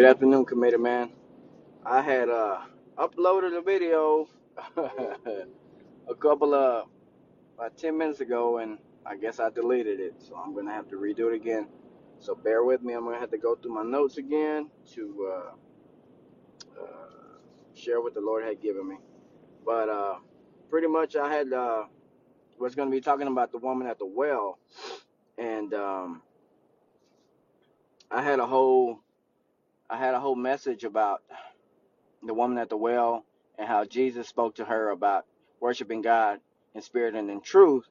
Good afternoon, Committed Man. I had uh uploaded a video a couple of about ten minutes ago, and I guess I deleted it, so I'm gonna have to redo it again. So bear with me. I'm gonna have to go through my notes again to uh, uh, share what the Lord had given me. But uh, pretty much, I had uh, was gonna be talking about the woman at the well, and um, I had a whole I had a whole message about the woman at the well and how Jesus spoke to her about worshiping God in spirit and in truth.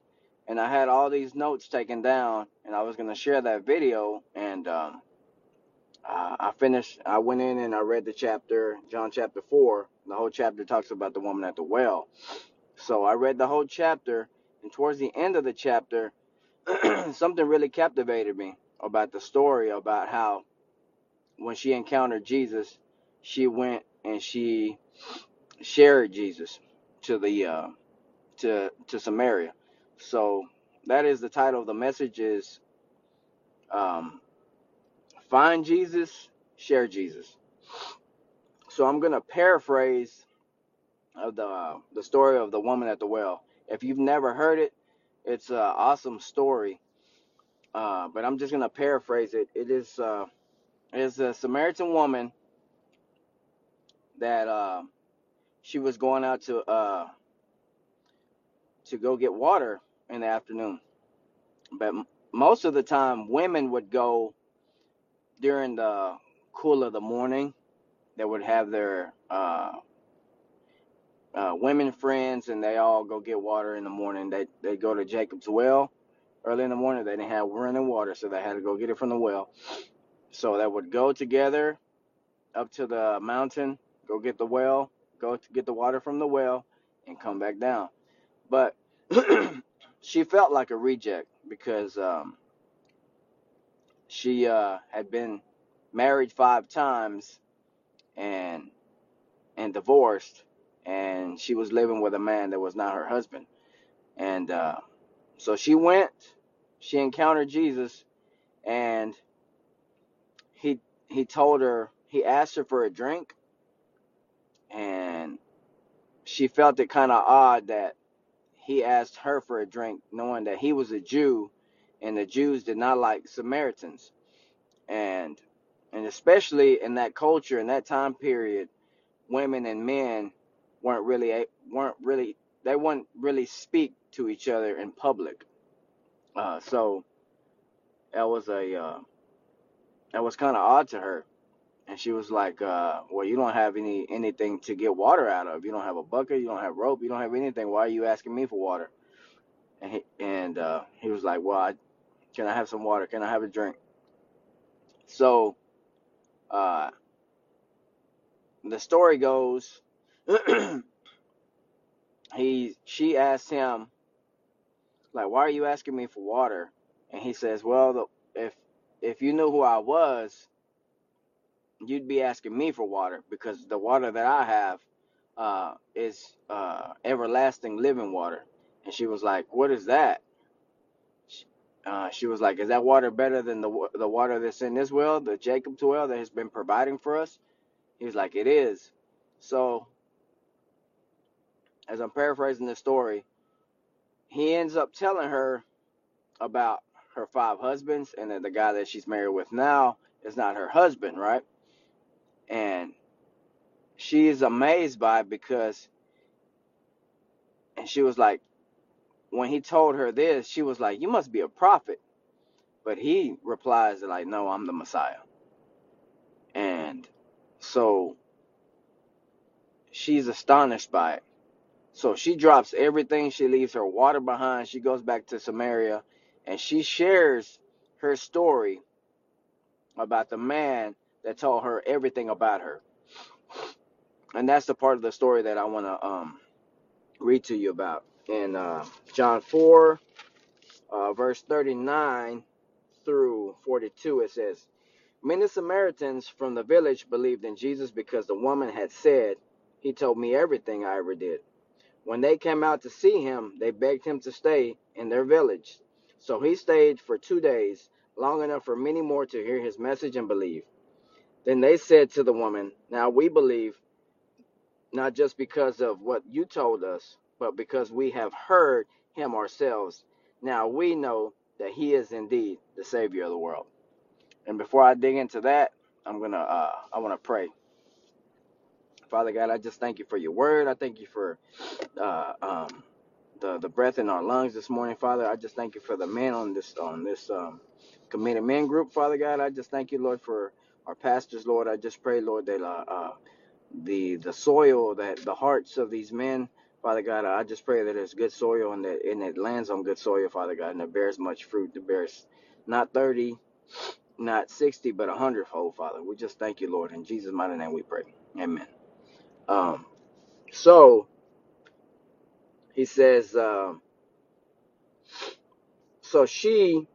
And I had all these notes taken down, and I was going to share that video. And um, uh, I finished, I went in and I read the chapter, John chapter 4. The whole chapter talks about the woman at the well. So I read the whole chapter, and towards the end of the chapter, something really captivated me about the story about how when she encountered Jesus, she went and she shared Jesus to the uh, to to Samaria. So that is the title of the message is um, find Jesus, share Jesus. So I'm gonna paraphrase of the uh, the story of the woman at the well. If you've never heard it, it's an awesome story. Uh, but I'm just gonna paraphrase it. It is uh, it is a Samaritan woman that uh, she was going out to uh, to go get water in the afternoon. But most of the time, women would go during the cool of the morning. They would have their uh, uh, women friends, and they all go get water in the morning. They they go to Jacob's well early in the morning. They didn't have running water, so they had to go get it from the well. So that would go together up to the mountain, go get the well, go to get the water from the well, and come back down. But she felt like a reject because um, she uh, had been married five times and and divorced, and she was living with a man that was not her husband. And uh, so she went, she encountered Jesus, and he told her he asked her for a drink, and she felt it kind of odd that he asked her for a drink, knowing that he was a Jew, and the Jews did not like Samaritans, and and especially in that culture in that time period women and men weren't really weren't really they wouldn't really speak to each other in public. Uh, so that was a uh, that was kind of odd to her, and she was like, uh, "Well, you don't have any anything to get water out of. You don't have a bucket. You don't have rope. You don't have anything. Why are you asking me for water?" And he and uh, he was like, "Well, I, can I have some water? Can I have a drink?" So uh, the story goes, he she asked him like, "Why are you asking me for water?" And he says, "Well, the, if if you knew who I was, you'd be asking me for water because the water that I have uh, is uh, everlasting living water." And she was like, "What is that?" She, uh, she was like, "Is that water better than the the water that's in this well, the Jacob's well that has been providing for us?" He was like, "It is." So, as I'm paraphrasing the story, he ends up telling her about her five husbands and that the guy that she's married with now is not her husband, right? And she is amazed by it because and she was like when he told her this, she was like, You must be a prophet. But he replies like, No, I'm the Messiah. And so she's astonished by it. So she drops everything, she leaves her water behind, she goes back to Samaria and she shares her story about the man that told her everything about her. And that's the part of the story that I want to um, read to you about. In uh, John 4, uh, verse 39 through 42, it says, Many Samaritans from the village believed in Jesus because the woman had said, He told me everything I ever did. When they came out to see him, they begged him to stay in their village. So he stayed for two days, long enough for many more to hear his message and believe. Then they said to the woman, Now we believe, not just because of what you told us, but because we have heard him ourselves. Now we know that he is indeed the Savior of the world. And before I dig into that, I'm gonna uh I wanna pray. Father God, I just thank you for your word. I thank you for uh um the, the breath in our lungs this morning, Father. I just thank you for the men on this on this um committed men group, Father God. I just thank you, Lord, for our pastors, Lord. I just pray, Lord, that uh, uh the the soil that the hearts of these men father god i just pray that it's good soil and that and it lands on good soil father god and it bears much fruit it bears not 30 not 60 but a hundredfold father we just thank you lord in jesus mighty name we pray amen um so he says um so she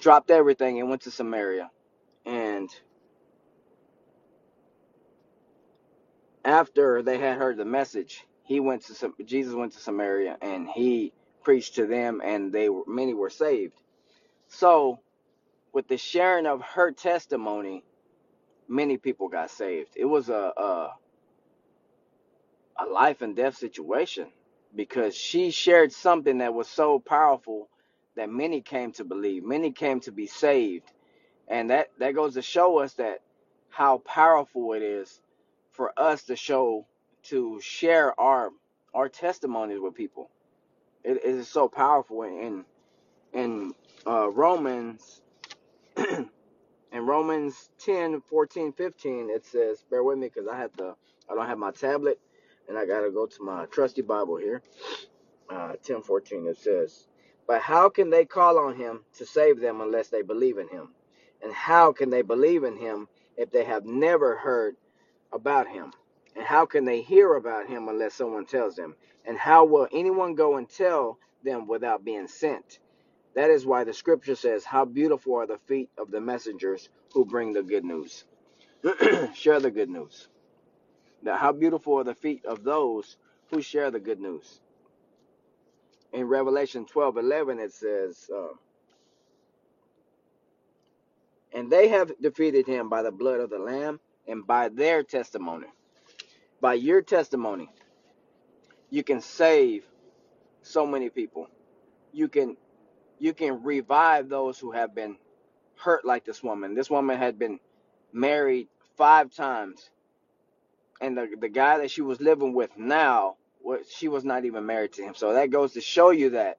dropped everything and went to samaria and after they had heard the message he went to jesus went to samaria and he preached to them and they were many were saved so with the sharing of her testimony, many people got saved. It was a a, a life and death situation because she shared something that was so powerful that many came to believe, many came to be saved, and that that goes to show us that how powerful it is for us to show to share our our testimonies with people. It, it is so powerful in in uh, Romans in Romans 10, 14, 15, it says, bear with me because I have to, I don't have my tablet and I got to go to my trusty Bible here. Uh, 10, 14, it says, but how can they call on him to save them unless they believe in him? And how can they believe in him if they have never heard about him? And how can they hear about him unless someone tells them? And how will anyone go and tell them without being sent? That is why the scripture says, How beautiful are the feet of the messengers who bring the good news. share the good news. Now, how beautiful are the feet of those who share the good news. In Revelation 12 11, it says, uh, And they have defeated him by the blood of the Lamb and by their testimony. By your testimony, you can save so many people. You can you can revive those who have been hurt like this woman. This woman had been married five times, and the the guy that she was living with now, was she was not even married to him. So that goes to show you that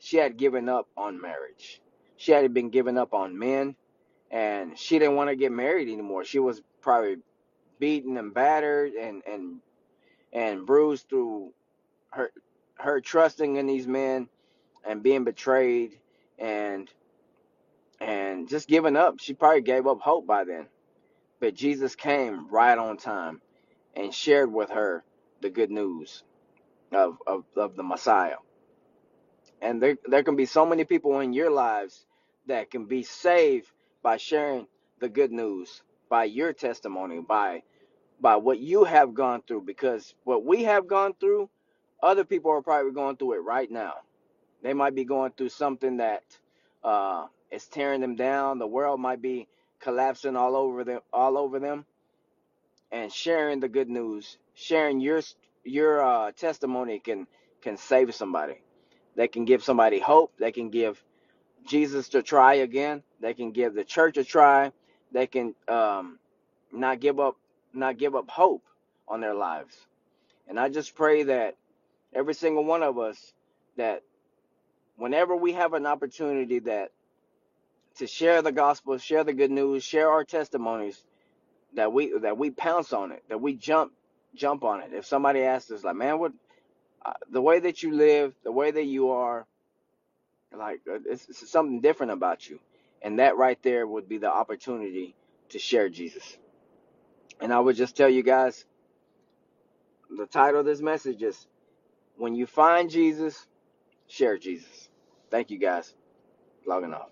she had given up on marriage. She had been given up on men, and she didn't want to get married anymore. She was probably beaten and battered and and and bruised through her her trusting in these men and being betrayed and and just giving up. She probably gave up hope by then But Jesus came right on time and shared with her the good news of, of, of the Messiah. And there, there can be so many people in your lives that can be saved by sharing the good news, by your testimony, by by what you have gone through. Because what we have gone through, other people are probably going through it right now. They might be going through something that uh, is tearing them down. The world might be collapsing all over them, all over them and sharing the good news, sharing your your uh, testimony can can save somebody. They can give somebody hope. They can give Jesus to try again. They can give the church a try. They can um, not give up not give up hope on their lives. And I just pray that every single one of us that whenever we have an opportunity that to share the gospel, share the good news, share our testimonies, that we that we pounce on it, that we jump jump on it. If somebody asks us, like, man, what uh, the way that you live, the way that you are, like, uh, it's, it's something different about you, and that right there would be the opportunity to share Jesus. And I would just tell you guys, the title of this message is "When You Find Jesus, Share Jesus." Thank you guys. Logging off.